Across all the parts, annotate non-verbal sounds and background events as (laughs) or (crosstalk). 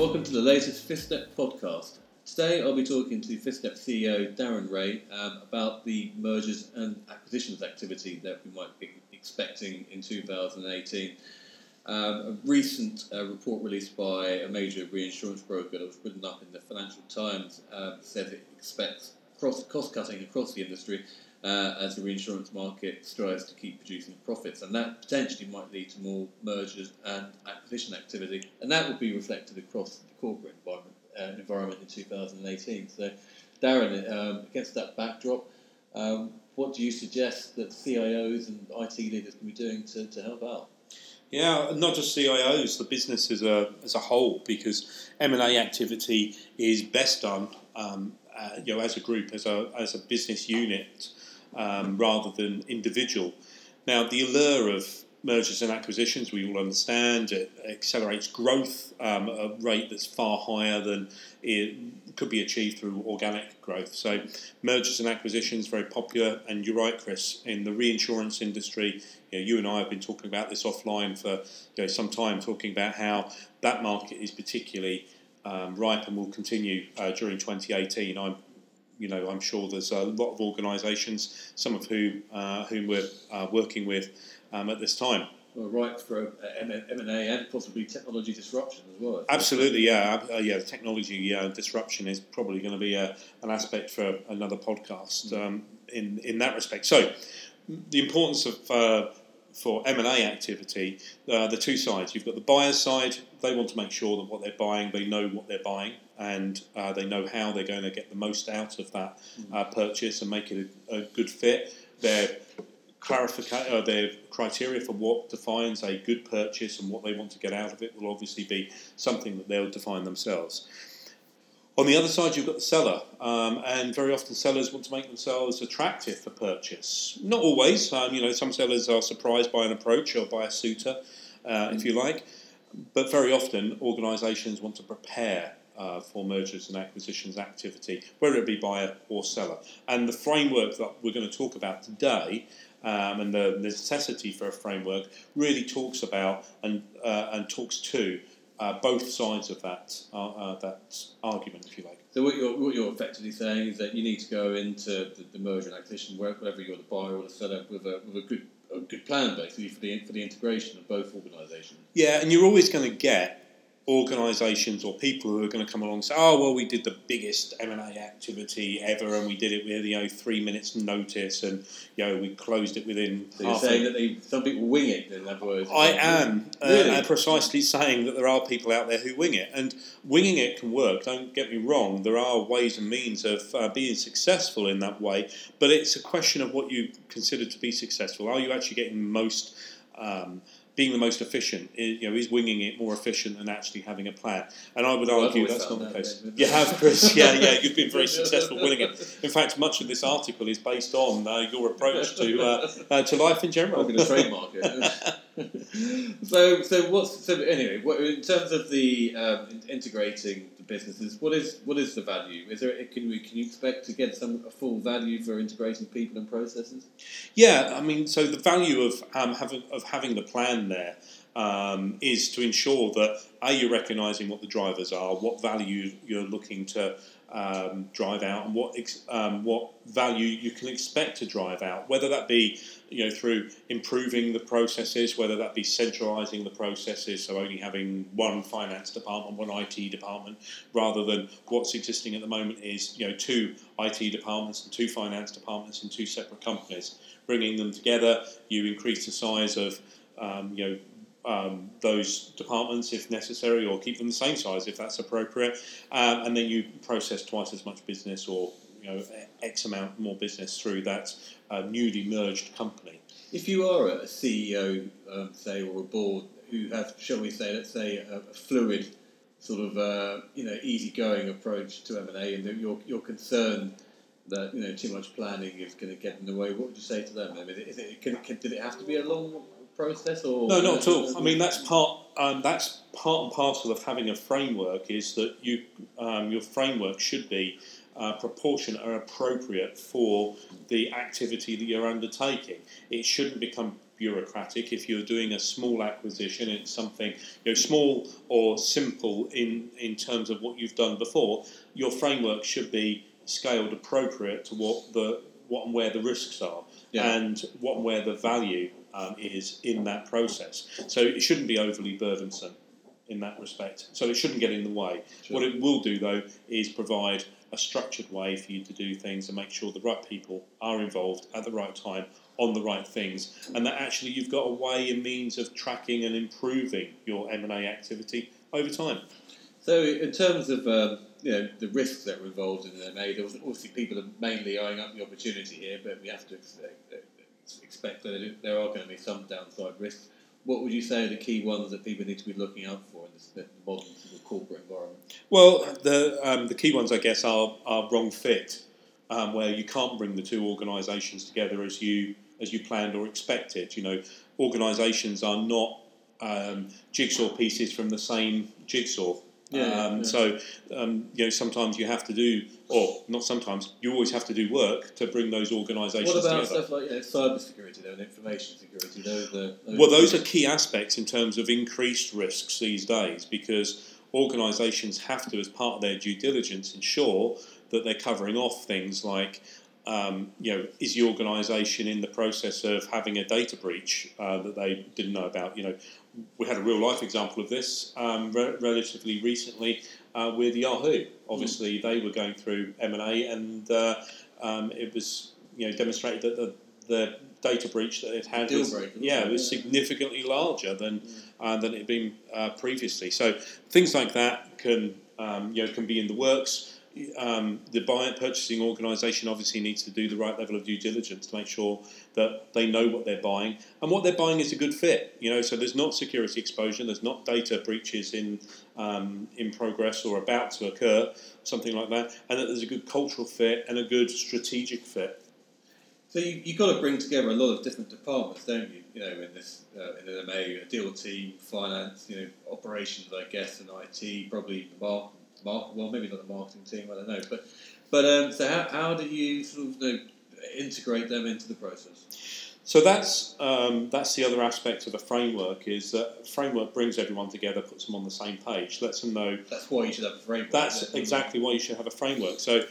Welcome to the latest FifthStep podcast. Today I'll be talking to FifthStep CEO Darren Wray um, about the mergers and acquisitions activity that we might be expecting in 2018. Um, a recent uh, report released by a major reinsurance broker that was written up in the Financial Times uh, says it expects cost cutting across the industry uh, as the reinsurance market strives to keep producing profits, and that potentially might lead to more mergers and acquisition activity, and that will be reflected across the corporate environment, uh, environment in 2018. So, Darren, um, against that backdrop, um, what do you suggest that CIOs and IT leaders can be doing to, to help out? Yeah, not just CIOs, the business as a, as a whole, because M&A activity is best done um, uh, you know, as a group, as a, as a business unit, um, rather than individual. Now, the allure of mergers and acquisitions, we all understand, it accelerates growth um, at a rate that's far higher than it could be achieved through organic growth. So, mergers and acquisitions very popular, and you're right, Chris. In the reinsurance industry, you, know, you and I have been talking about this offline for you know, some time, talking about how that market is particularly um, ripe and will continue uh, during 2018. I'm you know, I'm sure there's a lot of organisations, some of whom uh, whom we're uh, working with um, at this time. Well, right for M and A and possibly technology disruption as well. Absolutely, yeah, uh, yeah. Technology uh, disruption is probably going to be a, an aspect for another podcast mm. um, in in that respect. So, the importance of uh, for M&A activity, uh, the two sides. You've got the buyer's side, they want to make sure that what they're buying, they know what they're buying, and uh, they know how they're going to get the most out of that mm. uh, purchase and make it a, a good fit. Their clarification, uh, their criteria for what defines a good purchase and what they want to get out of it will obviously be something that they'll define themselves. On the other side, you've got the seller, um, and very often sellers want to make themselves attractive for purchase. Not always, um, you know, some sellers are surprised by an approach or by a suitor, uh, if you like, but very often organisations want to prepare uh, for mergers and acquisitions activity, whether it be buyer or seller. And the framework that we're going to talk about today um, and the necessity for a framework really talks about and, uh, and talks to uh, both sides of that uh, uh, that argument, if you like. So what you're, what you're effectively saying is that you need to go into the, the merger and acquisition, whether you're the buyer or the seller, with a, with a good a good plan basically for the for the integration of both organisations. Yeah, and you're always going to get organisations or people who are going to come along and say, "Oh, well, we did the biggest M and A activity ever, and we did it with you know three minutes notice, and you know we closed it within." So you're saying that they, some people wing it. In other words, I am uh, really? uh, precisely saying that there are people out there who wing it, and winging it can work. Don't get me wrong. There are ways and means of uh, being successful in that way, but it's a question of what you consider to be successful. Are you actually getting most um, being the most efficient. You know, is winging it more efficient than actually having a plan? And I would well, argue that's not the case. You have, Chris. (laughs) Yeah, yeah. You've been very successful winning it. In fact, much of this article is based on uh, your approach to uh, uh, to life in general. I'm going to trademark it. (laughs) so, so what's so anyway? What, in terms of the um, integrating businesses, what is what is the value? Is there can we can you expect to get some a full value for integrating people and processes? Yeah, I mean, so the value of um, having of having the plan there um, is to ensure that a you're recognising what the drivers are, what value you're looking to um, drive out, and what um, what value you can expect to drive out. Whether that be you know through improving the processes, whether that be centralising the processes, so only having one finance department, one IT department, rather than what's existing at the moment is you know two IT departments and two finance departments in two separate companies. Bringing them together, you increase the size of um, you know um, those departments if necessary, or keep them the same size if that's appropriate, um, and then you process twice as much business or you know X amount more business through that uh, newly merged company. If you are a CEO, um, say, or a board who have, shall we say, let's say, a, a fluid sort of uh, you know easygoing approach to M and A, and you're you're concerned that you know too much planning is going to get in the way, what would you say to them? I mean, is it, can, can, did it have to be a long process, or no, not at all. I mean, that's part. Um, that's part and parcel of having a framework. Is that you um, your framework should be uh, proportionate or appropriate for the activity that you're undertaking. It shouldn't become bureaucratic. If you're doing a small acquisition, it's something you know small or simple in in terms of what you've done before. Your framework should be scaled appropriate to what the what and where the risks are, Yeah. and what where the value um, is in that process. So it shouldn't be overly burdensome in that respect. So it shouldn't get in the way. Sure. What it will do though is provide a structured way for you to do things and make sure the right people are involved at the right time on the right things, and that actually you've got a way and means of tracking and improving your M and A activity over time. So, in terms of um, you know the risks that were involved in an MA, there was- obviously people are mainly eyeing up the opportunity here, but we have to expect, expect that there are going to be some downside risks. What would you say are the key ones that people need to be looking out for in this modern sort of corporate environment? Well, the um, the key ones, I guess, are, are wrong fit, um, where you can't bring the two organisations together as you as you planned or expected. You know, organisations are not um, jigsaw pieces from the same jigsaw. Yeah, um, yeah. So, um, you know, sometimes you have to do, or not sometimes, you always have to do work to bring those organisations What about together. stuff like you know, cyber security, though, and information security? Those are, those Well, those are key aspects in terms of increased risks these days because organisations have to, as part of their due diligence, ensure that they're covering off things like, um, you know, is the organisation in the process of having a data breach uh, that they didn't know about? You know, we had a real life example of this um, re- relatively recently uh, with Yahoo. Obviously, they were going through M and A, and uh, um, it was you know demonstrated that the, the data breach that it had Deal was, breaker, yeah, it was it? significantly larger than uh, than it had been uh, previously. So things like that can um, you know can be in the works. Um, the buyer purchasing organisation obviously needs to do the right level of due diligence to make sure that they know what they're buying and what they're buying is a good fit. You know, so there's not security exposure, there's not data breaches in um, in progress or about to occur, something like that, and that there's a good cultural fit and a good strategic fit. So you, you've got to bring together a lot of different departments, don't you? You know, in this uh, in an MA, a deal team, finance, you know, operations, I guess, and IT, probably mark, mark well, maybe not the marketing team, I don't know. But but um, so how, how do you sort of you know, integrate them into the process? So that's um, that's the other aspect of a framework is that a framework brings everyone together, puts them on the same page, lets them know That's why you should have a framework. That's exactly why you should have a framework. So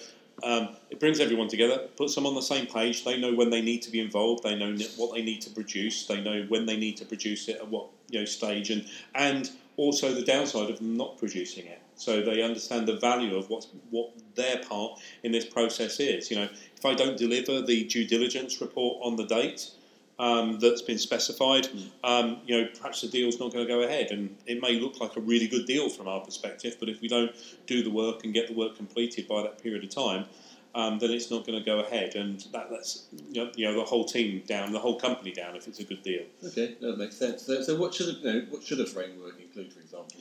um, it brings everyone together, puts them on the same page. They know when they need to be involved. They know what they need to produce. They know when they need to produce it at what you know stage, and and also the downside of them not producing it. So they understand the value of what what their part in this process is. You know, if I don't deliver the due diligence report on the date. Um, that's been specified. Um, you know, perhaps the deal's not going to go ahead, and it may look like a really good deal from our perspective. But if we don't do the work and get the work completed by that period of time, um, then it's not going to go ahead, and that lets you know, you know the whole team down, the whole company down if it's a good deal. Okay, that makes sense. So, so what should you know, what should a framework include, for example?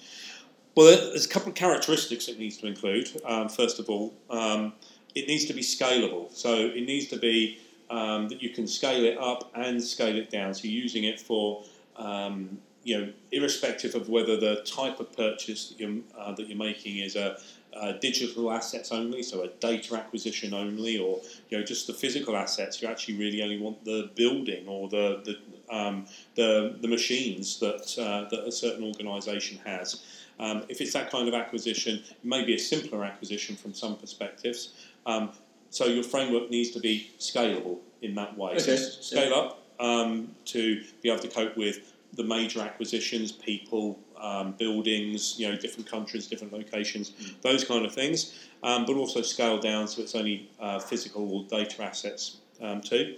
Well, there's a couple of characteristics it needs to include. Um, first of all, um, it needs to be scalable. So it needs to be um, that you can scale it up and scale it down. So you're using it for um, you know, irrespective of whether the type of purchase that you're, uh, that you're making is a, a digital assets only, so a data acquisition only, or you know just the physical assets. You actually really only want the building or the the um, the, the machines that uh, that a certain organisation has. Um, if it's that kind of acquisition, it may be a simpler acquisition from some perspectives. Um, so your framework needs to be scalable in that way. So Okay. s- scale up um, to be able to cope with the major acquisitions, people, um, buildings, you know, different countries, different locations, those kind of things. Um, but also scale down so it's only uh, physical or data assets um, too.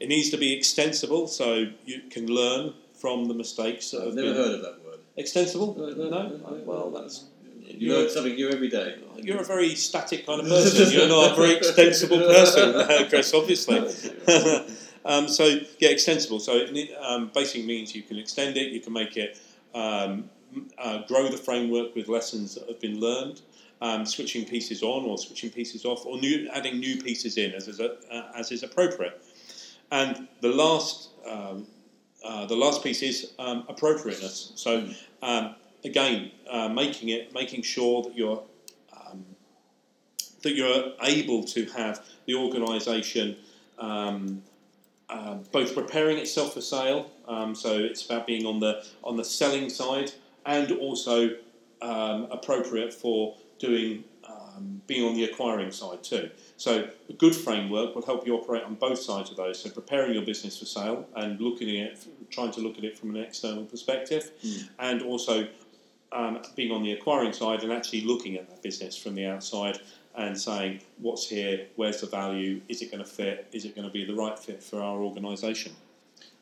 It needs to be extensible so you can learn from the mistakes that I've have never been heard of that word. Extensible. No, well, that's You learn something new every day. you're a very static kind of (laughs) person. You're not a very extensible person, uh, Chris. Obviously. (laughs) (laughs) um, so yeah, extensible. So it um, basically means you can extend it. You can make it um, uh, grow the framework with lessons that have been learned. Um, switching pieces on or switching pieces off, or new, adding new pieces in as is, a, uh, as is appropriate. And the last um, uh, the last piece is um, appropriateness. So um, again, uh, making it, making sure that you're um, that you're able to have the organisation um, um, both preparing itself for sale, um, so it's about being on the on the selling side, and also um, appropriate for doing being on the acquiring side too. So a good framework will help you operate on both sides of those. So preparing your business for sale and looking at it, trying to look at it from an external perspective, Mm. and also um, being on the acquiring side and actually looking at that business from the outside and saying what's here, where's the value, is it going to fit, is it going to be the right fit for our organisation.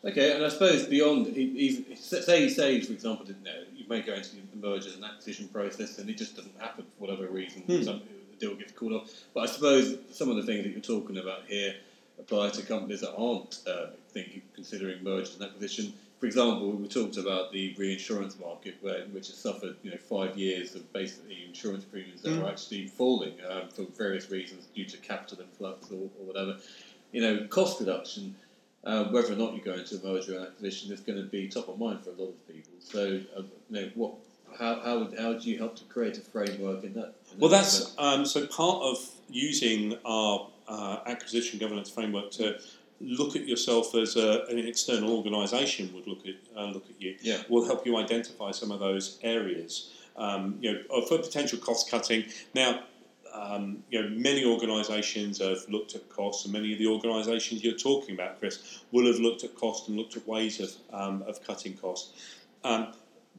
Okay, and I suppose beyond, even say, say for example, didn't know, you may go into the mergers and acquisition process, and it just doesn't happen for whatever reason. Hmm. Some, deal gets called off. But I suppose some of the things that you're talking about here apply to companies that aren't uh, thinking, considering mergers and acquisition. For example, we talked about the reinsurance market, where, which has suffered, you know, five years of basically insurance premiums that Hmm. are actually falling um, for various reasons due to capital influx or, or whatever. You know, cost reduction uh, whether or not you go into a merger and acquisition is going to be top of mind for a lot of people. So, uh, you know, what, how, how, would, how do you help to create a framework in that? Well, that's um, so part of using our uh, acquisition governance framework to look at yourself as a, an external organisation would look at uh, look at you. Yeah. will help you identify some of those areas. Um, you know, uh, for potential cost cutting. Now, um, you know, many organisations have looked at costs, and many of the organisations you're talking about, Chris, will have looked at cost and looked at ways of um, of cutting costs. Um,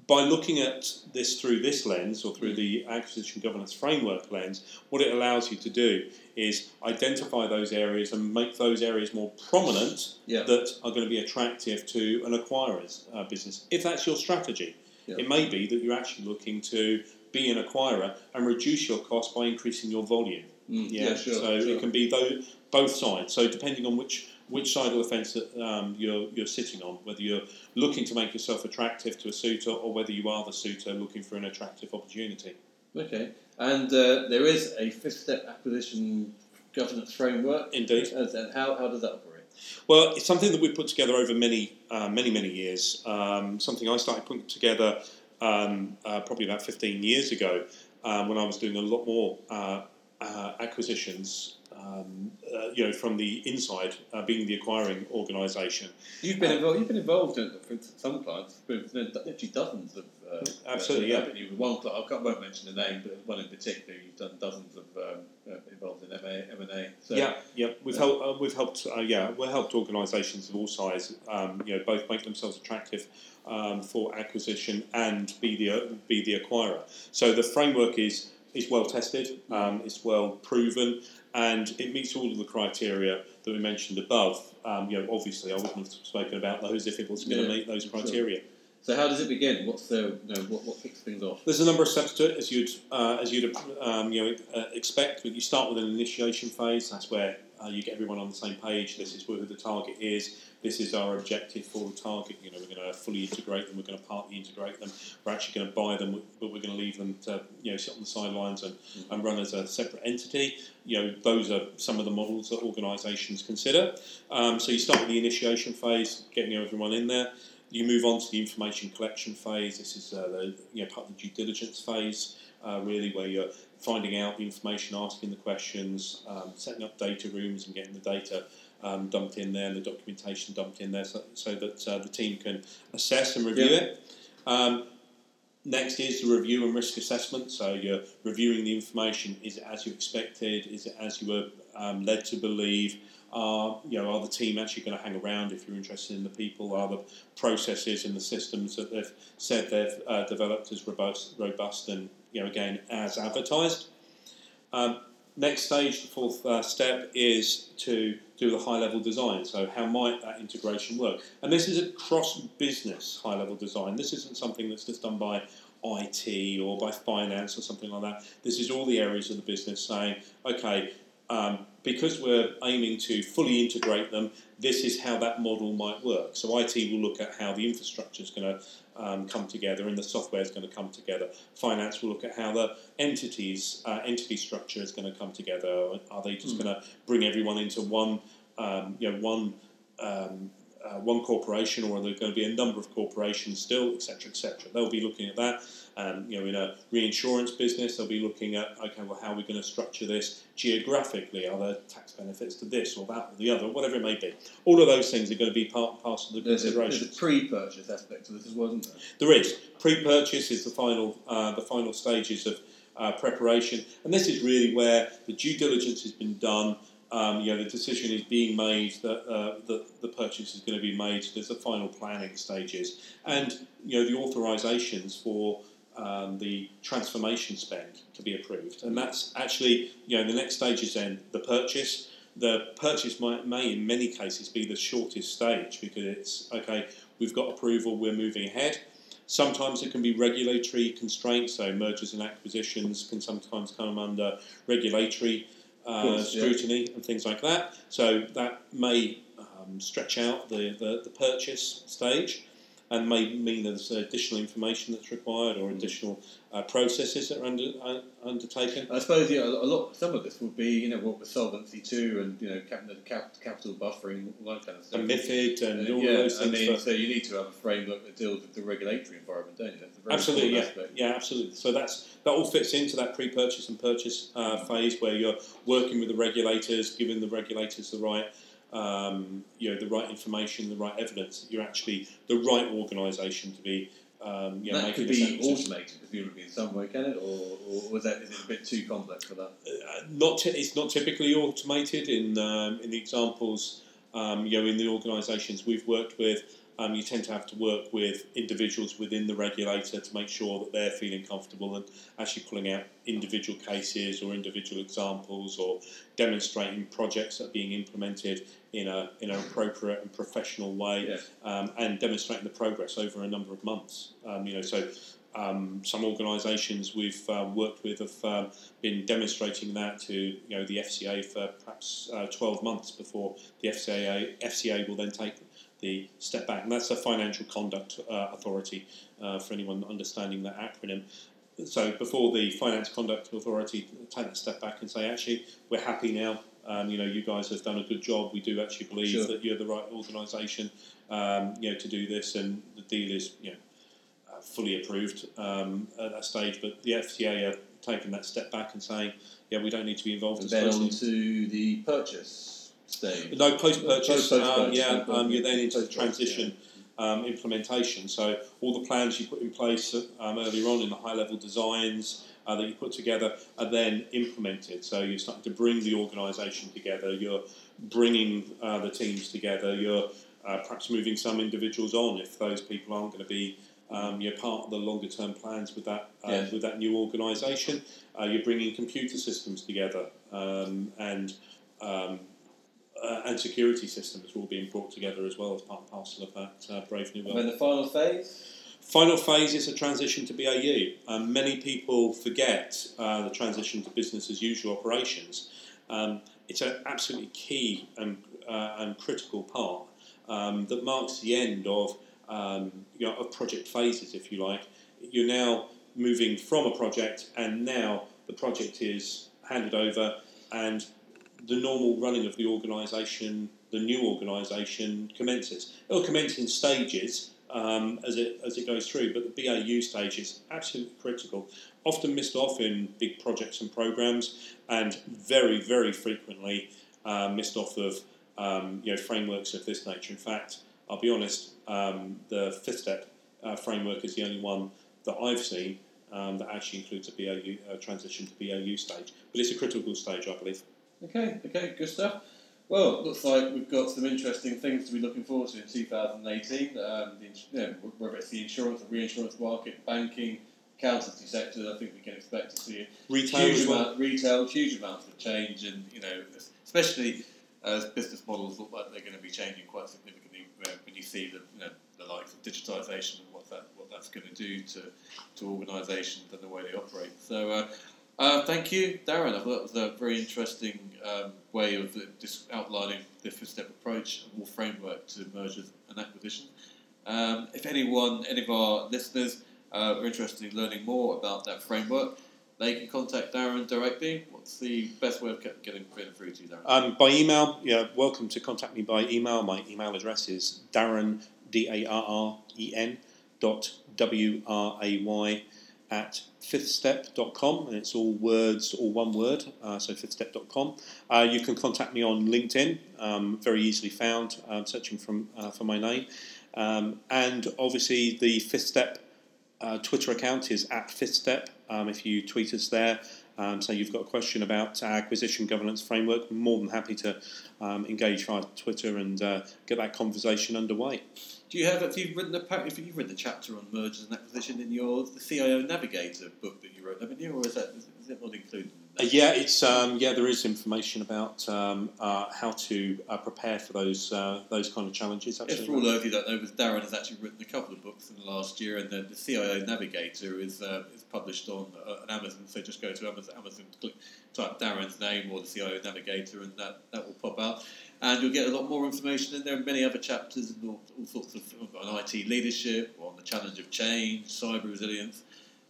by looking at this through this lens or through the acquisition governance framework lens, what it allows you to do is identify those areas and make those areas more prominent Yeah. that are going to be attractive to an acquirer's uh, business. If that's your strategy, Yeah. it may be that you're actually looking to be an acquirer and reduce your cost by increasing your volume. Mm, Yeah, yeah, sure. so sure. it can be tho- both sides. So depending on which which side of the fence that um, you're you're sitting on, whether you're looking to make yourself attractive to a suitor or whether you are the suitor looking for an attractive opportunity. Okay, and uh, there is a fifth step acquisition governance framework. Indeed. And and how, how does that operate? Well, it's something that we've put together over many, uh, many, many years. Um, something I started putting together um, uh, probably about 15 years ago um, when I was doing a lot more uh, uh, acquisitions. Um, uh, you know, from the inside, uh, being the acquiring organisation. You've been Uh, involved. You've been involved in, some clients with literally dozens of. Uh, Absolutely, uh, yeah. With one client, I won't mention the name, but one in particular, you've done dozens of um, uh, involved in M and A. So yeah, yeah, we've helped. Uh, we've helped. Uh, yeah, we've helped organisations of all size. Um, you know, both make themselves attractive um, for acquisition and be the uh, be the acquirer. So the framework is is well tested. Um, it's well proven, and it meets all of the criteria that we mentioned above. Um, you know, obviously, I wouldn't have spoken about those if it was going to Yeah, meet those sure. criteria. So how does it begin? What's the you know, what, what kicks things off? There's a number of steps to it, as you'd uh, as you'd um, you know uh, expect. But you start with an initiation phase. That's where uh, you get everyone on the same page. This is who the target is. This is our objective for the target. You know, we're going to fully integrate them. We're going to partly integrate them. We're actually going to buy them, but we're going to leave them to you know sit on the sidelines and, and run as a separate entity. You know, those are some of the models that organisations consider. Um, so you start with the initiation phase, getting everyone in there. You move on to the information collection phase. This is uh, the you know part of the due diligence phase, uh, really, where you're finding out the information, asking the questions, um, setting up data rooms, and getting the data um, dumped in there and the documentation dumped in there, so, so that uh, the team can assess and review Yeah. it. Um, next is the review and risk assessment. So you're reviewing the information. Is it as you expected? Is it as you were um, led to believe? Are you know are the team actually going to hang around if you're interested in the people? Are the processes and the systems that they've said they've uh, developed as robust, robust and you know again as advertised? Um, next stage, the fourth uh, step is to do the high level design. So how might that integration work? And this is a cross business high level design. This isn't something that's just done by IT or by finance or something like that. This is all the areas of the business saying, okay, um, because we're aiming to fully integrate them, this is how that model might work. So IT will look at how the infrastructure is going to um, come together and the software is going to come together. Finance will look at how the entities uh, entity structure is going to come together. Are they just Mm. going to bring everyone into one, um, you know, one um, uh, one corporation or are there going to be a number of corporations still, etc., etc. They'll be looking at that. Um, you know, in a reinsurance business, they'll be looking at okay, well, how are we going to structure this geographically? Are there tax benefits to this or that or the other, whatever it may be? All of those things are going to be part and parcel of the There's consideration. there's a pre-purchase aspect to this as well, isn't there? There is pre-purchase is the final uh, the final stages of uh, preparation, and this is really where the due diligence has been done. Um, you know, the decision is being made that uh, the, the purchase is going to be made. There's the final planning stages, and you know the authorisations for um, the transformation spend to be approved, and that's actually you know the next stage is then the purchase. The purchase might, may in many cases be the shortest stage because it's okay. We've got approval. We're moving ahead. Sometimes it can be regulatory constraints, so mergers and acquisitions can sometimes come under regulatory uh, course, yeah. scrutiny and things like that. So that may um, stretch out the, the, the purchase stage and may mean there's additional information that's required or additional uh, processes that are under, uh, undertaken. I suppose yeah, a lot. Some of this would be you know what with Solvency two and you know cap, cap, capital buffering, all that kind of stuff. And MIFID and Uh, all yeah, those I mean, so you need to have a framework that deals with the regulatory environment, don't you? That's a very Absolutely, yeah, aspect. yeah, absolutely. So that's that all fits into that pre-purchase and purchase uh, phase where you're working with the regulators, giving the regulators the right, um, you know, the right information, the right evidence that you're actually the right organisation to be, um, you know, that could be automated presumably in some way, can it? Or, or was that is it a bit too complex for that? Uh, not ty- it's not typically automated in um, in the examples um, you know in the organisations we've worked with. Um, you tend to have to work with individuals within the regulator to make sure that they're feeling comfortable and actually pulling out individual cases or individual examples or demonstrating projects that are being implemented in a in an appropriate and professional way Yeah. um, and demonstrating the progress over a number of months. Um, you know, so um, some organisations we've um, worked with have um, been demonstrating that to you know the FCA for perhaps uh, 12 months before the FCA FCA will then take the step back, and that's a financial conduct uh, authority uh, for anyone understanding that acronym. So before the Finance Conduct Authority take that step back and say, actually, we're happy now. Um, you know, you guys have done a good job. We do actually believe Sure. that you're the right organisation, um, you know, to do this, and the deal is, you know, fully approved um, at that stage. But the FCA are taking that step back and saying, yeah, we don't need to be involved And then on to the purchase stage. No post purchase. Um, yeah, um, you're then into the transition um, implementation. So all the plans you put in place um, earlier on in the high level designs uh, that you put together are then implemented. So you're starting to bring the organisation together. You're bringing uh, the teams together. You're uh, perhaps moving some individuals on if those people aren't going to be. Um, you're part of the longer term plans with that uh, Yeah. with that new organisation. Uh, you're bringing computer systems together um, and um, uh, and security systems will being brought together as well as part and parcel of that uh, brave new And world. then the final phase. Final phase is a transition to BAU. Um, many people forget uh, the transition to business as usual operations. Um, it's an absolutely key and, uh, and critical part um, that marks the end of, um, you know, of project phases, if you like. You're now moving from a project, and now the project is handed over, and the normal running of the organisation, the new organisation commences. It'll commence in stages um, as it as it goes through, but the BAU stage is absolutely critical. Often missed off in big projects and programs, and very very frequently uh, missed off of um, you know frameworks of this nature. In fact, I'll be honest, um, the fifth step uh, framework is the only one that I've seen um, that actually includes a BAU uh, transition to BAU stage, but it's a critical stage, I believe. Okay, okay, good stuff. Well, looks like we've got some interesting things to be looking forward to in 2018. Um, the, you know, whether it's the insurance or reinsurance market, banking, accountancy sector, I think we can expect to see Retail huge well. amount, retail, huge amounts of change, and you know, especially as business models look like they're going to be changing quite significantly when, you see the you know, the likes of digitalisation and what that what that's going to do to to organisations and the way they operate. So. Uh, uh, thank you, Darren. I thought that was a very interesting um, way of uh, just outlining the fifth-step approach or framework to mergers and acquisitions. Um, if anyone, any of our listeners, uh, are interested in learning more about that framework, they can contact Darren directly. What's the best way of getting through to you, Darren? Um, by email, yeah, welcome to contact me by email. My email address is darren, D A R R E N, dot W R A Y at fifthstep.com, and it's all words, all one word, uh, so fifthstep.com. Uh, you can contact me on LinkedIn, um, very easily found, um, searching from, uh, for my name. Um, and obviously, the Fifth Step uh, Twitter account is at Fifth Step. Um, if you tweet us there, um, so you've got a question about our acquisition governance framework, more than happy to um, engage via Twitter and uh, get that conversation underway. Do you have, if you've written a, if you've written a chapter on mergers and acquisition in your the CIO Navigator book that you wrote, haven't you, or is that is, it not included? Uh, that? yeah, it's um, yeah. There is information about um, uh, how to uh, prepare for those uh, those kind of challenges. Yes, for all those who don't know, Darren has actually written a couple of books in the last year, and the, the CIO Navigator is uh, is published on, uh, on Amazon. So just go to Amazon, Amazon click, type Darren's name or the CIO Navigator, and that, that will pop out. And you'll get a lot more information in there, and many other chapters, and all, all sorts of on IT leadership, on the challenge of change, cyber resilience,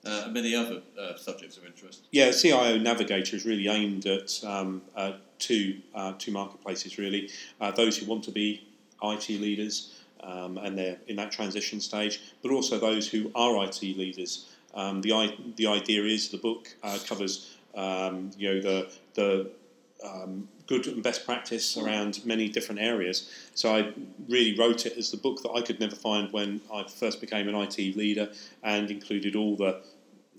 uh, and many other uh, subjects of interest. Yeah, CIO Navigator is really aimed at um, uh, two uh, two marketplaces. Really, uh, those who want to be IT leaders um, and they're in that transition stage, but also those who are IT leaders. Um, the i- the idea is the book uh, covers um, you know the the um, good and best practice around many different areas. So I really wrote it as the book that I could never find when I first became an IT leader, and included all the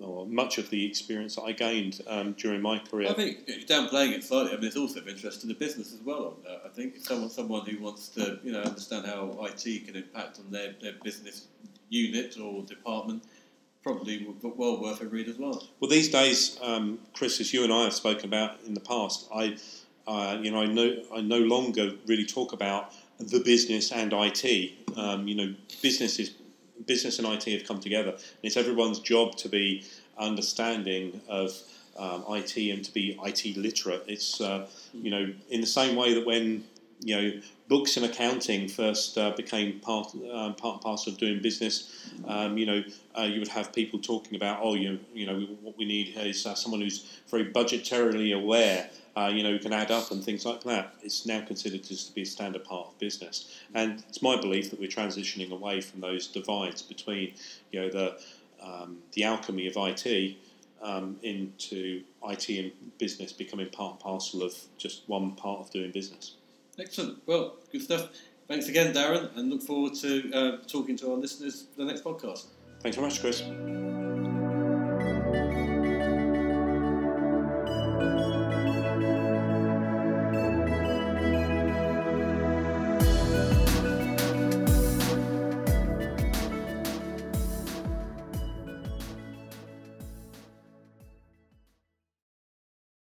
or much of the experience that I gained um, during my career. I think you're downplaying it slightly. I mean, it's also of interest to the business as well. On that. I think if someone someone who wants to you know understand how IT can impact on their, their business unit or department, probably well worth a read as well. Well, these days, um, Chris, as you and I have spoken about in the past, I, uh, you know, I no, I no longer really talk about the business and IT. Um, you know, business is business and IT have come together, and it's everyone's job to be understanding of um, IT and to be IT literate. It's uh, you know, in the same way that when you know books and accounting first uh, became part um, part and parcel of doing business. Um, you know, uh, you would have people talking about, oh, you you know, what we need is uh, someone who's very budgetarily aware. Uh, you know, who can add up and things like that. It's now considered just to be a standard part of business, and it's my belief that we're transitioning away from those divides between, you know, the um, the alchemy of IT um, into IT and business becoming part and parcel of just one part of doing business. Excellent. Well, good stuff. Thanks again, Darren, and look forward to uh, talking to our listeners for the next podcast. Thanks very much, Chris.